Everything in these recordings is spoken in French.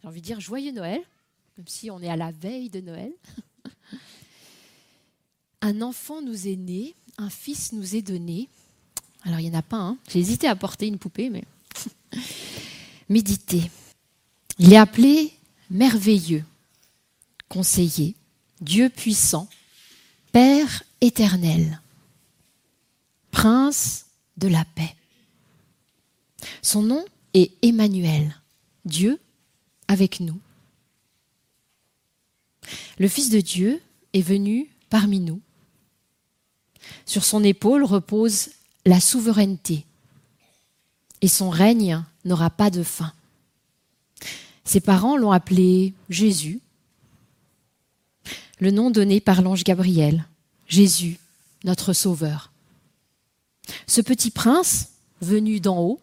j'ai envie de dire joyeux Noël, comme si on est à la veille de Noël. un enfant nous est né, un fils nous est donné. Alors il n'y en a pas un. J'ai hésité à porter une poupée, mais méditez. Il est appelé merveilleux, conseiller, Dieu puissant, Père éternel, Prince de la paix. Son nom est Emmanuel, Dieu avec nous. Le Fils de Dieu est venu parmi nous. Sur son épaule repose la souveraineté et son règne n'aura pas de fin. Ses parents l'ont appelé Jésus, le nom donné par l'ange Gabriel, Jésus, notre Sauveur. Ce petit prince, venu d'en haut,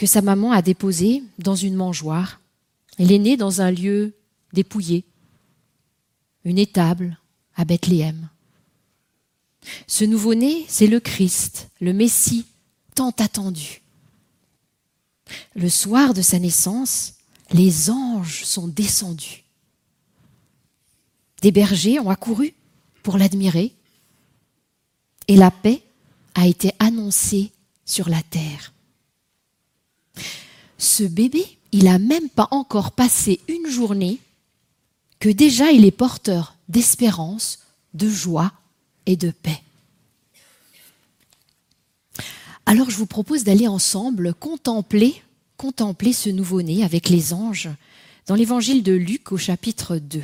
que sa maman a déposé dans une mangeoire, il est né dans un lieu dépouillé, une étable à Bethléem. Ce nouveau-né, c'est le Christ, le Messie tant attendu. Le soir de sa naissance, les anges sont descendus. Des bergers ont accouru pour l'admirer et la paix a été annoncée sur la terre. Ce bébé, il n'a même pas encore passé une journée que déjà il est porteur d'espérance, de joie et de paix. Alors je vous propose d'aller ensemble contempler, contempler ce nouveau-né avec les anges dans l'évangile de Luc au chapitre 2.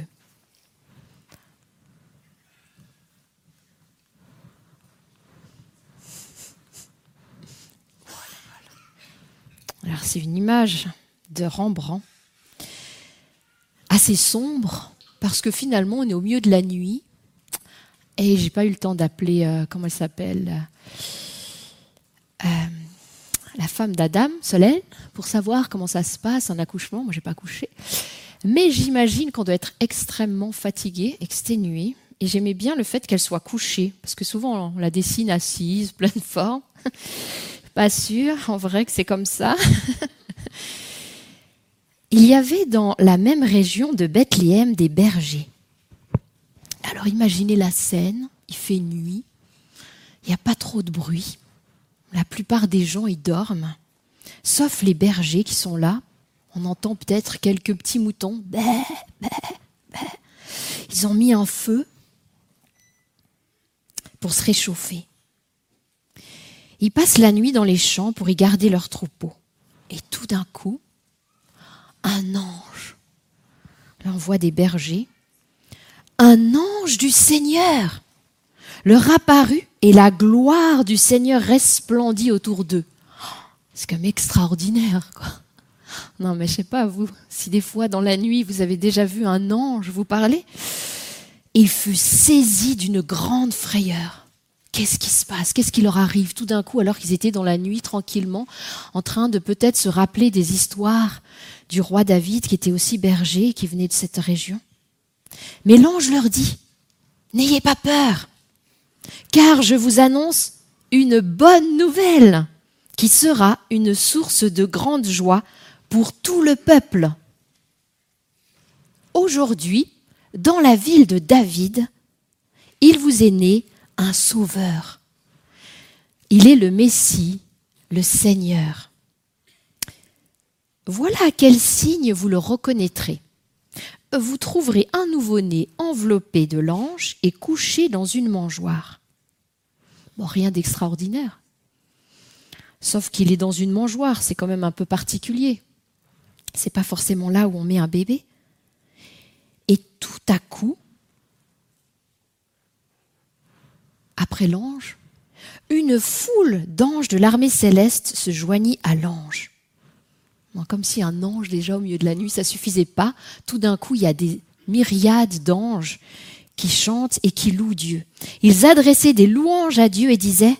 C'est une image de Rembrandt, assez sombre, parce que finalement on est au milieu de la nuit, et j'ai pas eu le temps d'appeler, euh, comment elle s'appelle, euh, la femme d'Adam, Solène, pour savoir comment ça se passe un accouchement. Moi j'ai pas accouché, mais j'imagine qu'on doit être extrêmement fatigué, exténué. Et j'aimais bien le fait qu'elle soit couchée, parce que souvent on la dessine assise, pleine forme. Pas sûr, en vrai, que c'est comme ça. Il y avait dans la même région de Bethléem des bergers. Alors imaginez la scène, il fait nuit, il n'y a pas trop de bruit, la plupart des gens y dorment, sauf les bergers qui sont là. On entend peut-être quelques petits moutons. Ils ont mis un feu pour se réchauffer. Ils passent la nuit dans les champs pour y garder leurs troupeaux. Et tout d'un coup, un ange l'envoie des bergers, un ange du Seigneur leur apparut et la gloire du Seigneur resplendit autour d'eux. C'est comme extraordinaire, quoi. Non, mais je sais pas, vous, si des fois dans la nuit vous avez déjà vu un ange vous parler, il fut saisi d'une grande frayeur. Qu'est-ce qui se passe? Qu'est-ce qui leur arrive? Tout d'un coup alors qu'ils étaient dans la nuit tranquillement en train de peut-être se rappeler des histoires du roi David qui était aussi berger, qui venait de cette région. Mais l'ange leur dit, N'ayez pas peur, car je vous annonce une bonne nouvelle qui sera une source de grande joie pour tout le peuple. Aujourd'hui, dans la ville de David, il vous est né un sauveur. Il est le Messie, le Seigneur. Voilà à quel signe vous le reconnaîtrez. Vous trouverez un nouveau-né enveloppé de l'ange et couché dans une mangeoire. Bon, rien d'extraordinaire. Sauf qu'il est dans une mangeoire, c'est quand même un peu particulier. C'est pas forcément là où on met un bébé. Et tout à coup, après l'ange, une foule d'anges de l'armée céleste se joignit à l'ange. Comme si un ange déjà au milieu de la nuit, ça suffisait pas. Tout d'un coup, il y a des myriades d'anges qui chantent et qui louent Dieu. Ils adressaient des louanges à Dieu et disaient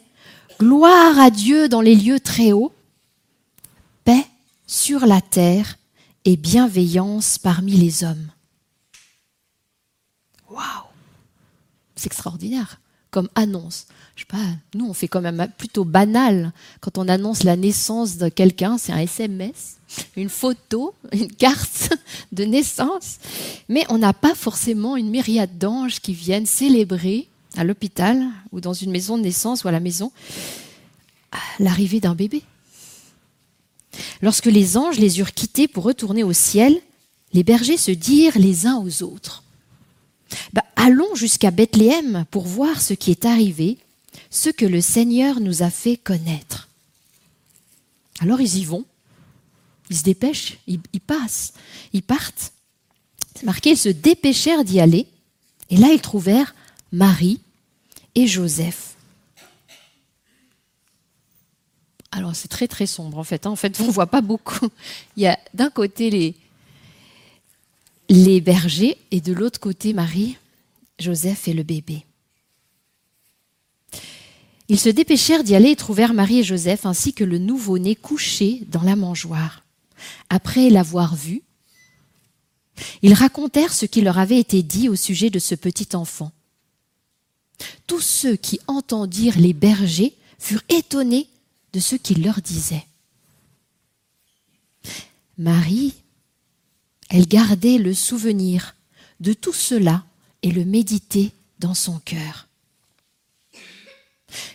Gloire à Dieu dans les lieux très hauts, paix sur la terre et bienveillance parmi les hommes. Waouh C'est extraordinaire comme annonce. Je sais pas, nous on fait quand même plutôt banal. Quand on annonce la naissance de quelqu'un, c'est un SMS, une photo, une carte de naissance, mais on n'a pas forcément une myriade d'anges qui viennent célébrer à l'hôpital ou dans une maison de naissance ou à la maison l'arrivée d'un bébé. Lorsque les anges les eurent quittés pour retourner au ciel, les bergers se dirent les uns aux autres bah, Allons jusqu'à Bethléem pour voir ce qui est arrivé, ce que le Seigneur nous a fait connaître. Alors ils y vont, ils se dépêchent, ils, ils passent, ils partent. C'est marqué, ils se dépêchèrent d'y aller, et là ils trouvèrent Marie et Joseph Alors c'est très très sombre en fait. Hein. En fait, on ne voit pas beaucoup. Il y a d'un côté les, les bergers et de l'autre côté Marie, Joseph et le bébé. Ils se dépêchèrent d'y aller et trouvèrent Marie et Joseph ainsi que le nouveau-né couché dans la mangeoire. Après l'avoir vu, ils racontèrent ce qui leur avait été dit au sujet de ce petit enfant. Tous ceux qui entendirent les bergers furent étonnés de ce qu'il leur disait. Marie, elle gardait le souvenir de tout cela et le méditait dans son cœur.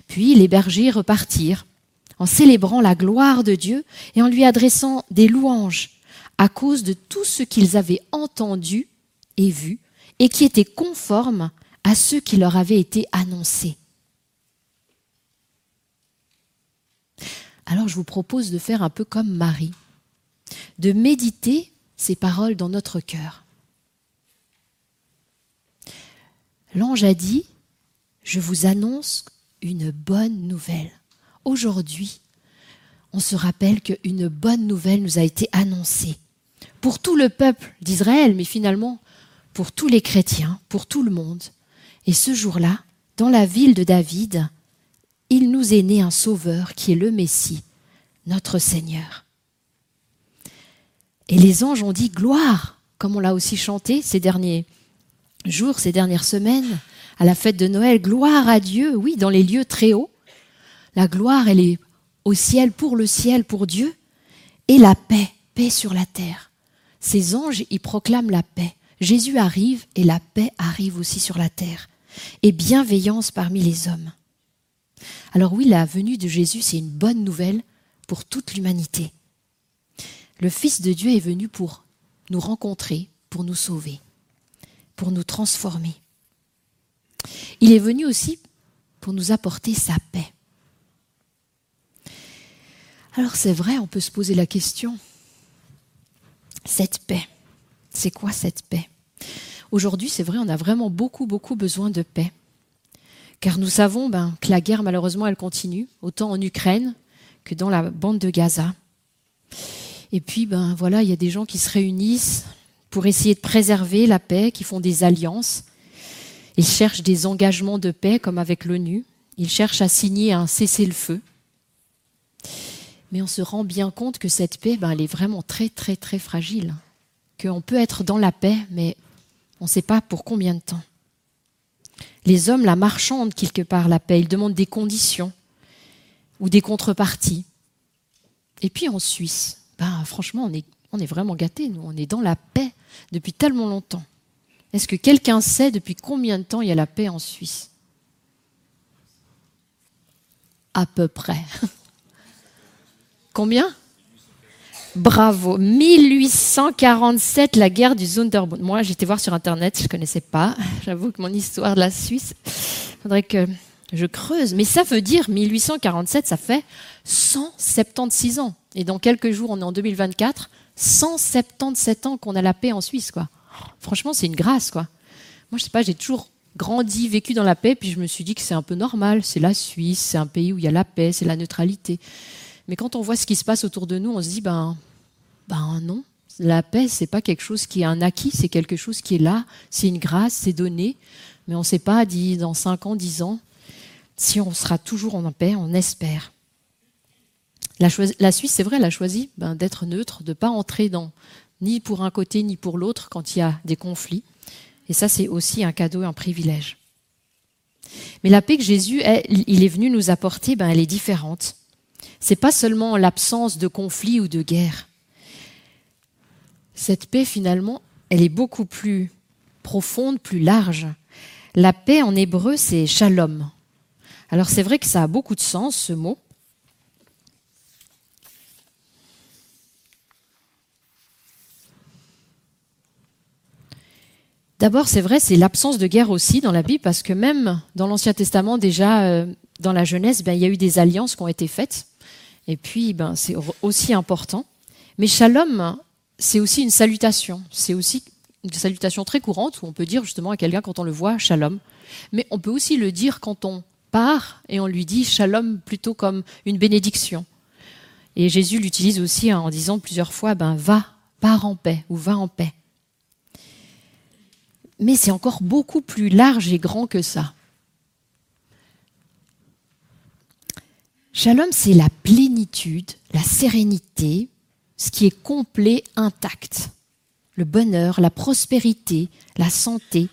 Puis les bergers repartirent en célébrant la gloire de Dieu et en lui adressant des louanges à cause de tout ce qu'ils avaient entendu et vu et qui était conforme à ce qui leur avait été annoncé. Alors je vous propose de faire un peu comme Marie, de méditer ces paroles dans notre cœur. L'ange a dit, je vous annonce une bonne nouvelle. Aujourd'hui, on se rappelle qu'une bonne nouvelle nous a été annoncée pour tout le peuple d'Israël, mais finalement pour tous les chrétiens, pour tout le monde. Et ce jour-là, dans la ville de David, il nous est né un sauveur qui est le Messie, notre Seigneur. Et les anges ont dit gloire, comme on l'a aussi chanté ces derniers jours, ces dernières semaines, à la fête de Noël, gloire à Dieu, oui, dans les lieux très hauts. La gloire, elle est au ciel, pour le ciel, pour Dieu, et la paix, paix sur la terre. Ces anges, ils proclament la paix. Jésus arrive et la paix arrive aussi sur la terre, et bienveillance parmi les hommes. Alors oui, la venue de Jésus, c'est une bonne nouvelle pour toute l'humanité. Le Fils de Dieu est venu pour nous rencontrer, pour nous sauver, pour nous transformer. Il est venu aussi pour nous apporter sa paix. Alors c'est vrai, on peut se poser la question, cette paix, c'est quoi cette paix? Aujourd'hui, c'est vrai, on a vraiment beaucoup, beaucoup besoin de paix. Car nous savons ben, que la guerre, malheureusement, elle continue, autant en Ukraine que dans la bande de Gaza. Et puis, ben voilà, il y a des gens qui se réunissent pour essayer de préserver la paix, qui font des alliances. Ils cherchent des engagements de paix, comme avec l'ONU. Ils cherchent à signer un cessez-le-feu. Mais on se rend bien compte que cette paix, ben, elle est vraiment très, très, très fragile. Qu'on peut être dans la paix, mais on ne sait pas pour combien de temps. Les hommes la marchandent quelque part, la paix. Ils demandent des conditions ou des contreparties. Et puis en Suisse, ben, franchement, on est, vraiment gâtés, nous. On est dans la paix depuis tellement longtemps. Est-ce que quelqu'un sait depuis combien de temps il y a la paix en Suisse? À peu près. Combien? Bravo. 1847, la guerre du Sonderbund. Moi, j'étais voir sur Internet, je ne connaissais pas. J'avoue que mon histoire de la Suisse, il faudrait que je creuse. Mais ça veut dire 1847, ça fait 176 ans. Et dans quelques jours, on est en 2024, 177 ans qu'on a la paix en Suisse, quoi. Franchement, c'est une grâce, quoi. Moi, je sais pas, j'ai toujours grandi, vécu dans la paix, puis je me suis dit que c'est un peu normal. C'est la Suisse, c'est un pays où il y a la paix, c'est la neutralité. Mais quand on voit ce qui se passe autour de nous, on se dit, ben, ben non, la paix, c'est pas quelque chose qui est un acquis, c'est quelque chose qui est là, c'est une grâce, c'est donné. Mais on ne sait pas, dit, dans 5 ans, 10 ans, si on sera toujours en paix, on espère. La, Suisse, c'est vrai, elle a choisi ben, d'être neutre, de ne pas entrer dans ni pour un côté ni pour l'autre quand il y a des conflits. Et ça, c'est aussi un cadeau un privilège. Mais la paix que Jésus il est venu nous apporter, ben, elle est différente. C'est pas seulement l'absence de conflit ou de guerre. Cette paix, finalement, elle est beaucoup plus profonde, plus large. La paix en hébreu, c'est shalom. Alors c'est vrai que ça a beaucoup de sens, ce mot. D'abord, c'est vrai, c'est l'absence de guerre aussi dans la Bible, parce que même dans l'Ancien Testament, déjà euh, dans la jeunesse, ben, il y a eu des alliances qui ont été faites. Et puis, ben, c'est aussi important. Mais shalom, c'est aussi une salutation. C'est aussi une salutation très courante où on peut dire justement à quelqu'un quand on le voit shalom. Mais on peut aussi le dire quand on part et on lui dit shalom plutôt comme une bénédiction. Et Jésus l'utilise aussi en disant plusieurs fois ben, va, pars en paix ou va en paix mais c'est encore beaucoup plus large et grand que ça. Shalom, c'est la plénitude, la sérénité, ce qui est complet, intact. Le bonheur, la prospérité, la santé,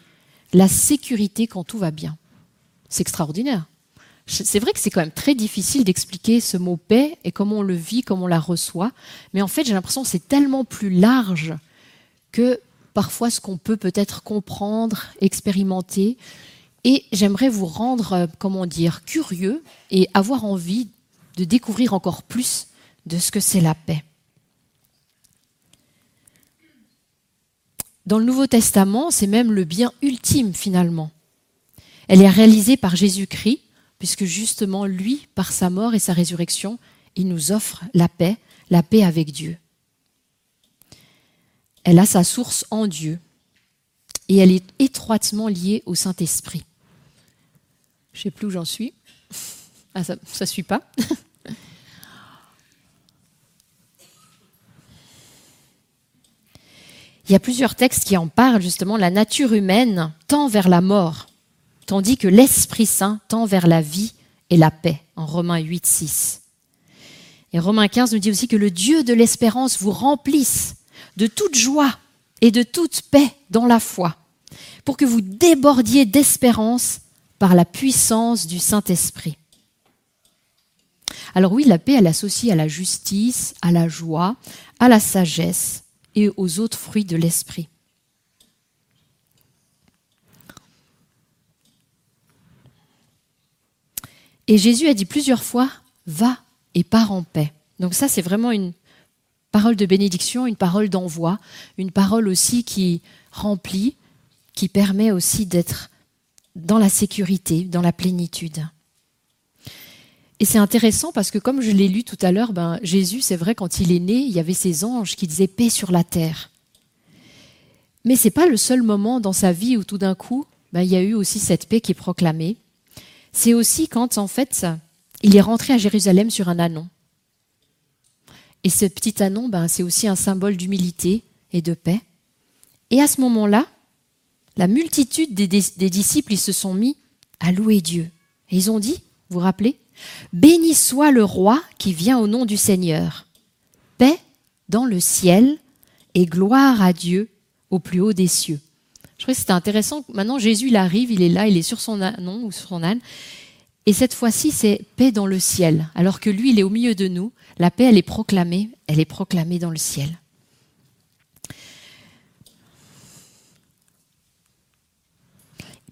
la sécurité quand tout va bien. C'est extraordinaire. C'est vrai que c'est quand même très difficile d'expliquer ce mot paix et comment on le vit, comment on la reçoit. Mais en fait, j'ai l'impression que c'est tellement plus large que parfois ce qu'on peut peut-être comprendre, expérimenter. Et j'aimerais vous rendre, euh, comment dire, curieux et avoir envie de découvrir encore plus de ce que c'est la paix. Dans le Nouveau Testament, c'est même le bien ultime finalement. Elle est réalisée par Jésus-Christ, puisque justement, lui, par sa mort et sa résurrection, il nous offre la paix, la paix avec Dieu elle a sa source en Dieu et elle est étroitement liée au Saint-Esprit. Je ne sais plus où j'en suis. Ah, ça ne suit pas. Il y a plusieurs textes qui en parlent justement. La nature humaine tend vers la mort, tandis que l'Esprit Saint tend vers la vie et la paix, en Romains 8, 6. Et Romains 15 nous dit aussi que le Dieu de l'espérance vous remplisse de toute joie et de toute paix dans la foi, pour que vous débordiez d'espérance par la puissance du Saint-Esprit. Alors oui, la paix, elle associe à la justice, à la joie, à la sagesse et aux autres fruits de l'Esprit. Et Jésus a dit plusieurs fois, va et pars en paix. Donc ça, c'est vraiment une parole de bénédiction, une parole d'envoi, une parole aussi qui remplit, qui permet aussi d'être dans la sécurité, dans la plénitude. Et c'est intéressant parce que comme je l'ai lu tout à l'heure, ben, Jésus, c'est vrai, quand il est né, il y avait ces anges qui disaient paix sur la terre. Mais ce n'est pas le seul moment dans sa vie où tout d'un coup, ben, il y a eu aussi cette paix qui est proclamée. C'est aussi quand, en fait, il est rentré à Jérusalem sur un anon. Et ce petit anon, ben, c'est aussi un symbole d'humilité et de paix. Et à ce moment-là, la multitude des, disciples, ils se sont mis à louer Dieu. Et ils ont dit, vous vous rappelez, Béni soit le roi qui vient au nom du Seigneur. Paix dans le ciel et gloire à Dieu au plus haut des cieux. Je trouvais que c'était intéressant. Maintenant, Jésus, il arrive, il est là, il est sur son anon ou sur son âne. Et cette fois-ci, c'est paix dans le ciel. Alors que lui, il est au milieu de nous. La paix, elle est proclamée. Elle est proclamée dans le ciel.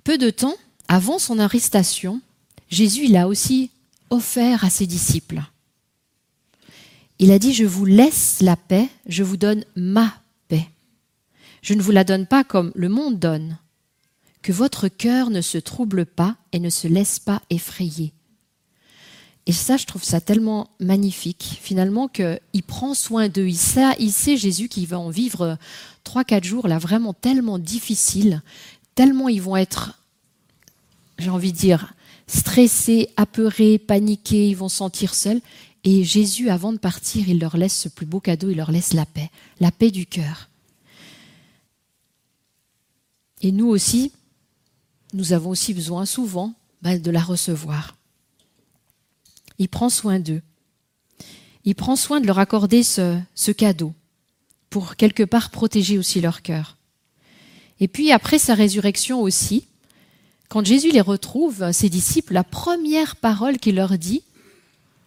Peu de temps avant son arrestation, Jésus, il a aussi offert à ses disciples. Il a dit, je vous laisse la paix, je vous donne ma paix. Je ne vous la donne pas comme le monde donne que votre cœur ne se trouble pas et ne se laisse pas effrayer. Et ça, je trouve ça tellement magnifique, finalement, qu'il prend soin d'eux. Il sait, Jésus, qu'il va en vivre trois, quatre jours, là, vraiment tellement difficile, tellement ils vont être, j'ai envie de dire, stressés, apeurés, paniqués, ils vont se sentir seuls. Et Jésus, avant de partir, il leur laisse ce plus beau cadeau, il leur laisse la paix, la paix du cœur. Et nous aussi, nous avons aussi besoin souvent bah, de la recevoir. Il prend soin d'eux. Il prend soin de leur accorder ce, ce cadeau pour quelque part protéger aussi leur cœur. Et puis après sa résurrection aussi, quand Jésus les retrouve, ses disciples, la première parole qu'il leur dit,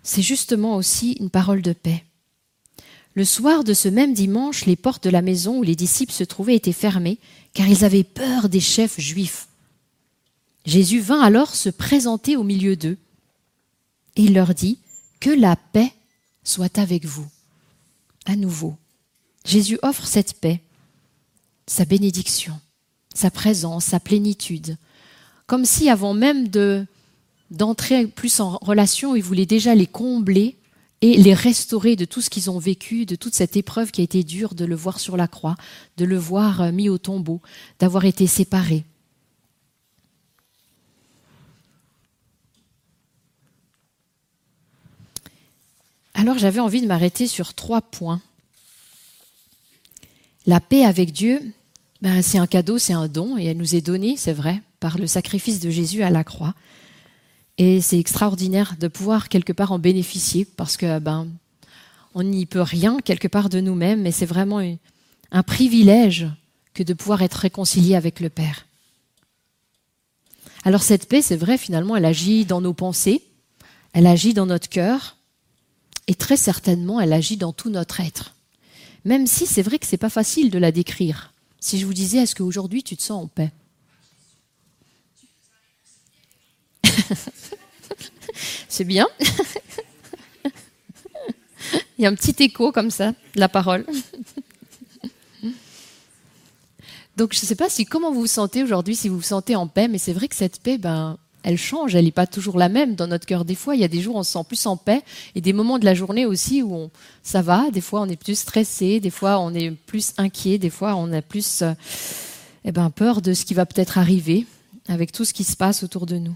c'est justement aussi une parole de paix. Le soir de ce même dimanche, les portes de la maison où les disciples se trouvaient étaient fermées, car ils avaient peur des chefs juifs. Jésus vint alors se présenter au milieu d'eux, et il leur dit, Que la paix soit avec vous. À nouveau, Jésus offre cette paix, sa bénédiction, sa présence, sa plénitude, comme si avant même de d'entrer plus en relation, il voulait déjà les combler et les restaurer de tout ce qu'ils ont vécu, de toute cette épreuve qui a été dure, de le voir sur la croix, de le voir euh, mis au tombeau, d'avoir été séparés. Alors j'avais envie de m'arrêter sur trois points. La paix avec Dieu, ben, c'est un cadeau, c'est un don, et elle nous est donnée, c'est vrai, par le sacrifice de Jésus à la croix. Et c'est extraordinaire de pouvoir quelque part en bénéficier parce que ben on n'y peut rien quelque part de nous-mêmes, mais c'est vraiment un privilège que de pouvoir être réconcilié avec le Père. Alors cette paix, c'est vrai, finalement, elle agit dans nos pensées, elle agit dans notre cœur, et très certainement, elle agit dans tout notre être. Même si c'est vrai que c'est pas facile de la décrire. Si je vous disais, est-ce qu'aujourd'hui tu te sens en paix? C'est bien. Il y a un petit écho comme ça, la parole. Donc je ne sais pas si comment vous vous sentez aujourd'hui, si vous vous sentez en paix, mais c'est vrai que cette paix, ben, elle change, elle n'est pas toujours la même dans notre cœur. Des fois, il y a des jours où on se sent plus en paix et des moments de la journée aussi où on, ça va. Des fois, on est plus stressé, des fois, on est plus inquiet, des fois, on a plus euh, eh ben, peur de ce qui va peut-être arriver avec tout ce qui se passe autour de nous.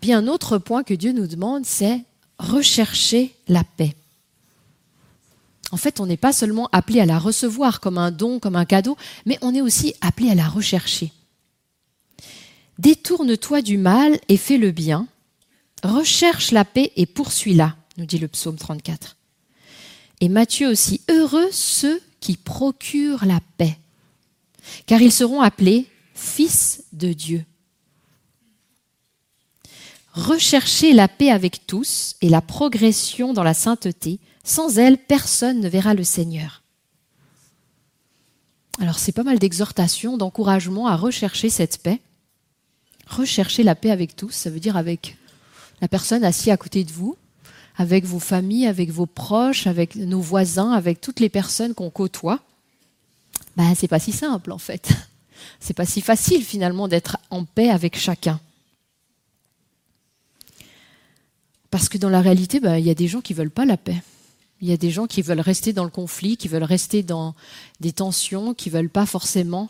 Puis un autre point que Dieu nous demande, c'est rechercher la paix. En fait, on n'est pas seulement appelé à la recevoir comme un don, comme un cadeau, mais on est aussi appelé à la rechercher. Détourne-toi du mal et fais le bien. Recherche la paix et poursuis-la, nous dit le psaume 34. Et Matthieu aussi, heureux ceux qui procurent la paix, car ils seront appelés fils de Dieu. Recherchez la paix avec tous et la progression dans la sainteté. Sans elle, personne ne verra le Seigneur. Alors c'est pas mal d'exhortations, d'encouragement à rechercher cette paix. Rechercher la paix avec tous, ça veut dire avec la personne assise à côté de vous, avec vos familles, avec vos proches, avec nos voisins, avec toutes les personnes qu'on côtoie. Ben, c'est pas si simple en fait. C'est pas si facile finalement d'être en paix avec chacun. Parce que dans la réalité, bah, il y a des gens qui veulent pas la paix. Il y a des gens qui veulent rester dans le conflit, qui veulent rester dans des tensions, qui veulent pas forcément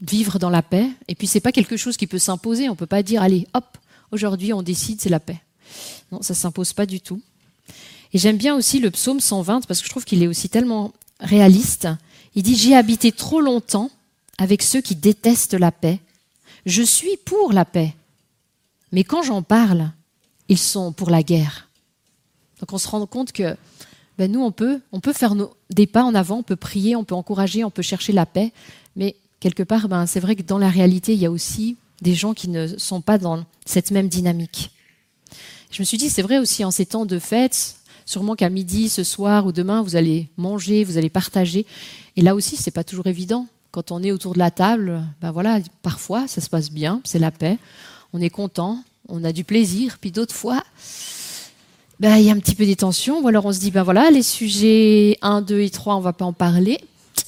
vivre dans la paix. Et puis, ce n'est pas quelque chose qui peut s'imposer. On peut pas dire, allez, hop, aujourd'hui, on décide, c'est la paix. Non, ça s'impose pas du tout. Et j'aime bien aussi le psaume 120 parce que je trouve qu'il est aussi tellement réaliste. Il dit, j'ai habité trop longtemps avec ceux qui détestent la paix. Je suis pour la paix. Mais quand j'en parle, ils sont pour la guerre. Donc on se rend compte que ben nous, on peut, on peut faire des pas en avant, on peut prier, on peut encourager, on peut chercher la paix, mais quelque part, ben, c'est vrai que dans la réalité, il y a aussi des gens qui ne sont pas dans cette même dynamique. Je me suis dit, c'est vrai aussi en ces temps de fête, sûrement qu'à midi, ce soir ou demain, vous allez manger, vous allez partager. Et là aussi, c'est pas toujours évident. Quand on est autour de la table, ben voilà, parfois, ça se passe bien, c'est la paix on est content, on a du plaisir, puis d'autres fois, ben, il y a un petit peu des tensions, ou alors on se dit, ben voilà, les sujets 1, 2 et 3, on va pas en parler,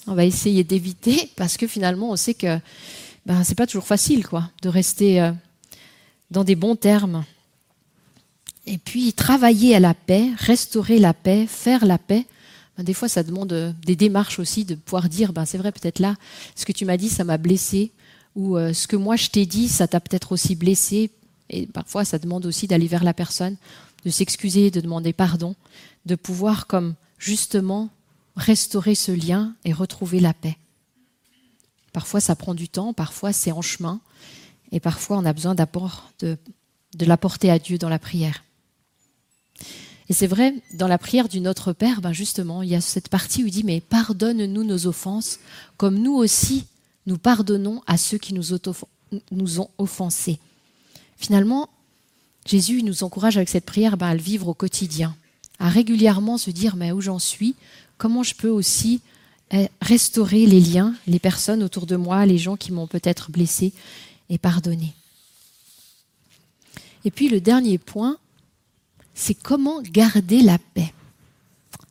on va essayer d'éviter, parce que finalement, on sait que ben, c'est pas toujours facile, quoi, de rester euh, dans des bons termes. Et puis, travailler à la paix, restaurer la paix, faire la paix, ben, des fois, ça demande euh, des démarches aussi, de pouvoir dire, ben, c'est vrai, peut-être là, ce que tu m'as dit, ça m'a blessé, ou euh, ce que moi je t'ai dit, ça t'a peut-être aussi blessé. Et parfois, ça demande aussi d'aller vers la personne, de s'excuser, de demander pardon, de pouvoir comme justement restaurer ce lien et retrouver la paix. Parfois, ça prend du temps, parfois, c'est en chemin, et parfois, on a besoin d'apport, de, de l'apporter à Dieu dans la prière. Et c'est vrai, dans la prière du Notre Père, ben justement, il y a cette partie où il dit, mais pardonne-nous nos offenses, comme nous aussi, nous pardonnons à ceux qui nous, nous ont offensés. Finalement, Jésus nous encourage avec cette prière ben, à le vivre au quotidien, à régulièrement se dire mais où j'en suis, comment je peux aussi eh, restaurer les liens, les personnes autour de moi, les gens qui m'ont peut-être blessé et pardonner. Et puis le dernier point, c'est comment garder la paix.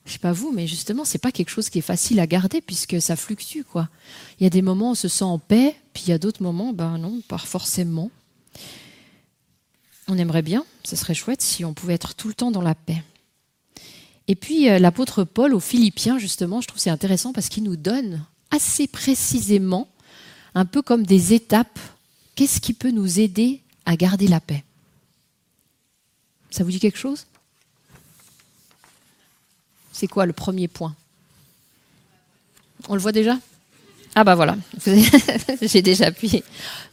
Je sais pas vous, mais justement, c'est pas quelque chose qui est facile à garder puisque ça fluctue, quoi. Il y a des moments où on se sent en paix, puis il y a d'autres moments, ben non, pas forcément. On aimerait bien, ce serait chouette si on pouvait être tout le temps dans la paix. Et puis euh, l'apôtre Paul aux Philippiens, justement, je trouve c'est intéressant parce qu'il nous donne assez précisément, un peu comme des étapes, qu'est-ce qui peut nous aider à garder la paix. Ça vous dit quelque chose? C'est quoi le premier point? On le voit déjà? Ah bah voilà, j'ai déjà appuyé.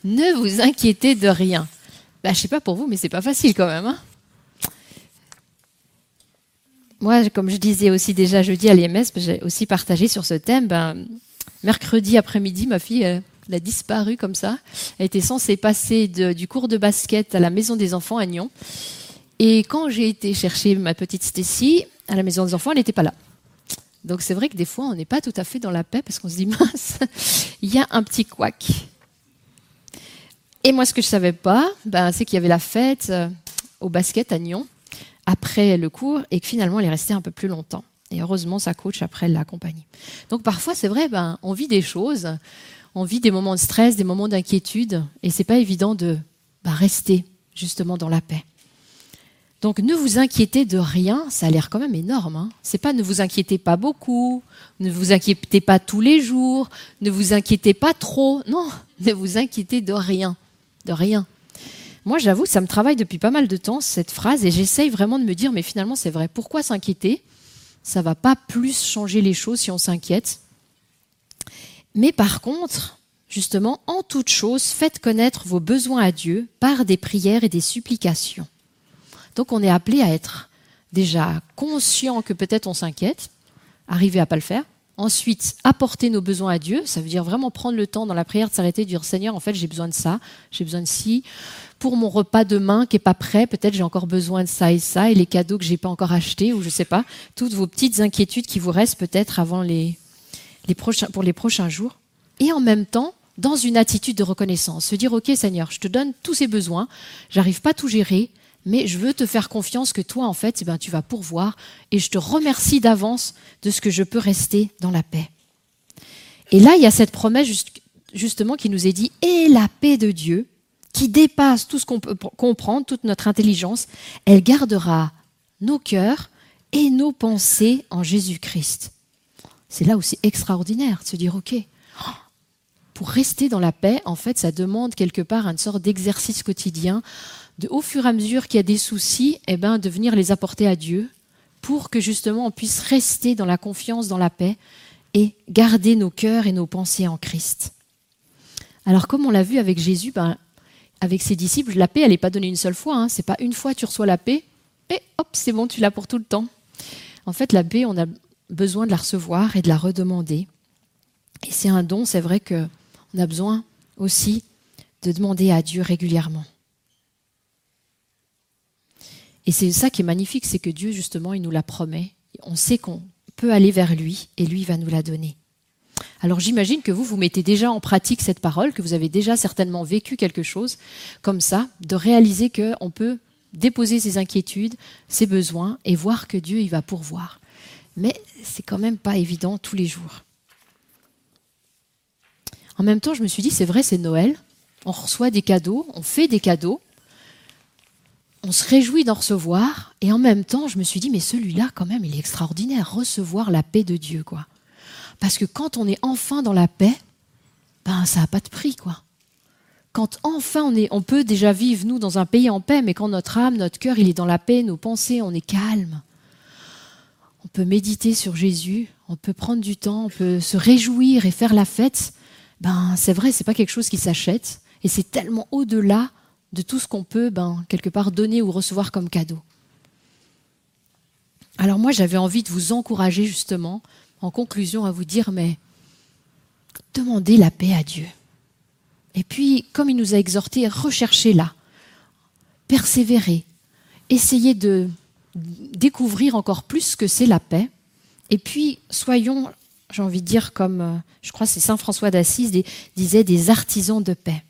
Ne vous inquiétez de rien. Bah, je sais pas pour vous, mais c'est pas facile quand même. Hein. Moi, comme je disais aussi déjà jeudi à l'IMS, j'ai aussi partagé sur ce thème. Ben, mercredi après-midi, ma fille elle a disparu comme ça. Elle était censée passer du cours de basket à la maison des enfants à Nyon. Et quand j'ai été chercher ma petite Stécie à la maison des enfants, elle n'était pas là. Donc c'est vrai que des fois, on n'est pas tout à fait dans la paix parce qu'on se dit, mince, il y a un petit couac. Et moi, ce que je ne savais pas, ben, c'est qu'il y avait la fête euh, au basket à Nyon après le cours et que finalement, elle est restée un peu plus longtemps. Et heureusement, sa coach, après, l'a accompagnée. Donc parfois, c'est vrai, ben, on vit des choses, on vit des moments de stress, des moments d'inquiétude, et c'est pas évident de ben, rester justement dans la paix. Donc ne vous inquiétez de rien, ça a l'air quand même énorme. Hein. C'est pas ne vous inquiétez pas beaucoup, ne vous inquiétez pas tous les jours, ne vous inquiétez pas trop. Non, ne vous inquiétez de rien, de rien. Moi, j'avoue, ça me travaille depuis pas mal de temps cette phrase et j'essaye vraiment de me dire, mais finalement, c'est vrai. Pourquoi s'inquiéter? Ça va pas plus changer les choses si on s'inquiète. Mais par contre, justement, en toute chose, faites connaître vos besoins à Dieu par des prières et des supplications. Donc on est appelé à être déjà conscient que peut-être on s'inquiète, arriver à pas le faire. Ensuite, apporter nos besoins à Dieu, ça veut dire vraiment prendre le temps dans la prière de s'arrêter et dire Seigneur, en fait, j'ai besoin de ça, j'ai besoin de ci. Pour mon repas demain qui est pas prêt, peut-être j'ai encore besoin de ça et ça, et les cadeaux que j'ai pas encore achetés, ou je sais pas, toutes vos petites inquiétudes qui vous restent peut-être avant les, les prochains, pour les prochains jours. Et en même temps, dans une attitude de reconnaissance, se dire Ok, Seigneur, je te donne tous ces besoins, j'arrive pas à tout gérer, mais je veux te faire confiance que toi, en fait, eh ben, tu vas pourvoir, et je te remercie d'avance de ce que je peux rester dans la paix. Et là, il y a cette promesse justement qui nous est dit, et la paix de Dieu, qui dépasse tout ce qu'on peut comprendre, toute notre intelligence, elle gardera nos cœurs et nos pensées en Jésus-Christ. C'est là c'est extraordinaire de se dire, OK, pour rester dans la paix, en fait, ça demande quelque part une sorte d'exercice quotidien de, au fur et à mesure qu'il y a des soucis, eh ben, de venir les apporter à Dieu pour que justement on puisse rester dans la confiance, dans la paix et garder nos cœurs et nos pensées en Christ. Alors comme on l'a vu avec Jésus, ben, avec ses disciples, la paix, elle n'est pas donnée une seule fois. Hein. C'est pas une fois tu reçois la paix, et hop, c'est bon, tu l'as pour tout le temps. En fait, la paix, on a besoin de la recevoir et de la redemander. Et c'est un don, c'est vrai qu'on a besoin aussi de demander à Dieu régulièrement. Et c'est ça qui est magnifique, c'est que Dieu, justement, il nous la promet. On sait qu'on peut aller vers lui et lui va nous la donner. Alors j'imagine que vous, vous mettez déjà en pratique cette parole, que vous avez déjà certainement vécu quelque chose comme ça, de réaliser qu'on peut déposer ses inquiétudes, ses besoins et voir que Dieu, il va pourvoir. Mais c'est quand même pas évident tous les jours. En même temps, je me suis dit, c'est vrai, c'est Noël, on reçoit des cadeaux, on fait des cadeaux, on se réjouit d'en recevoir, et en même temps, je me suis dit, mais celui-là, quand même, il est extraordinaire, recevoir la paix de Dieu, quoi. Parce que quand on est enfin dans la paix, ben, ça n'a pas de prix, quoi. Quand enfin on, peut déjà vivre, nous, dans un pays en paix, mais quand notre âme, notre cœur, il est dans la paix, nos pensées, on est calme. On peut méditer sur Jésus, on peut prendre du temps, on peut se réjouir et faire la fête. Ben, c'est vrai, c'est pas quelque chose qui s'achète, et c'est tellement au-delà de tout ce qu'on peut, ben, quelque part, donner ou recevoir comme cadeau. Alors moi, j'avais envie de vous encourager justement, en conclusion, à vous dire, mais demander la paix à Dieu. Et puis, comme il nous a exhortés, recherchez-la, persévérer, essayez de découvrir encore plus ce que c'est la paix. Et puis, soyons, j'ai envie de dire, comme euh, je crois c'est Saint François d'Assise disait, des artisans de paix.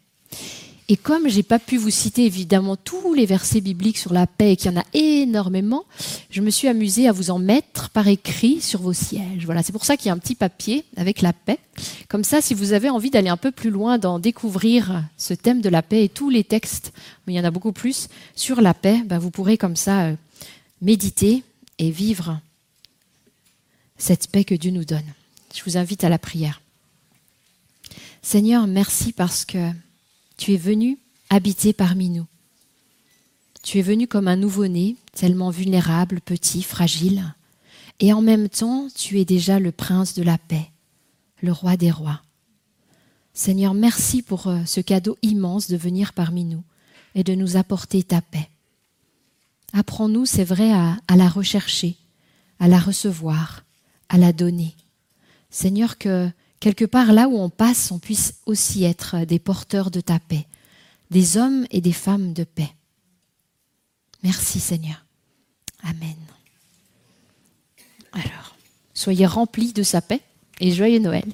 Et comme j'ai pas pu vous citer évidemment tous les versets bibliques sur la paix et qu'il y en a énormément, je me suis amusée à vous en mettre par écrit sur vos sièges. Voilà, c'est pour ça qu'il y a un petit papier avec la paix. Comme ça, si vous avez envie d'aller un peu plus loin, d'en découvrir ce thème de la paix et tous les textes, il y en a beaucoup plus, sur la paix, ben vous pourrez comme ça euh, méditer et vivre cette paix que Dieu nous donne. Je vous invite à la prière. Seigneur, merci parce que tu es venu habiter parmi nous. Tu es venu comme un nouveau-né, tellement vulnérable, petit, fragile, et en même temps tu es déjà le prince de la paix, le roi des rois. Seigneur, merci pour euh, ce cadeau immense de venir parmi nous et de nous apporter ta paix. Apprends-nous, c'est vrai, à, à, la rechercher, à la recevoir, à la donner. Seigneur, que quelque part là où on passe, on puisse aussi être des porteurs de ta paix, des hommes et des femmes de paix. Merci Seigneur. Amen. Alors, soyez remplis de sa paix et joyeux Noël.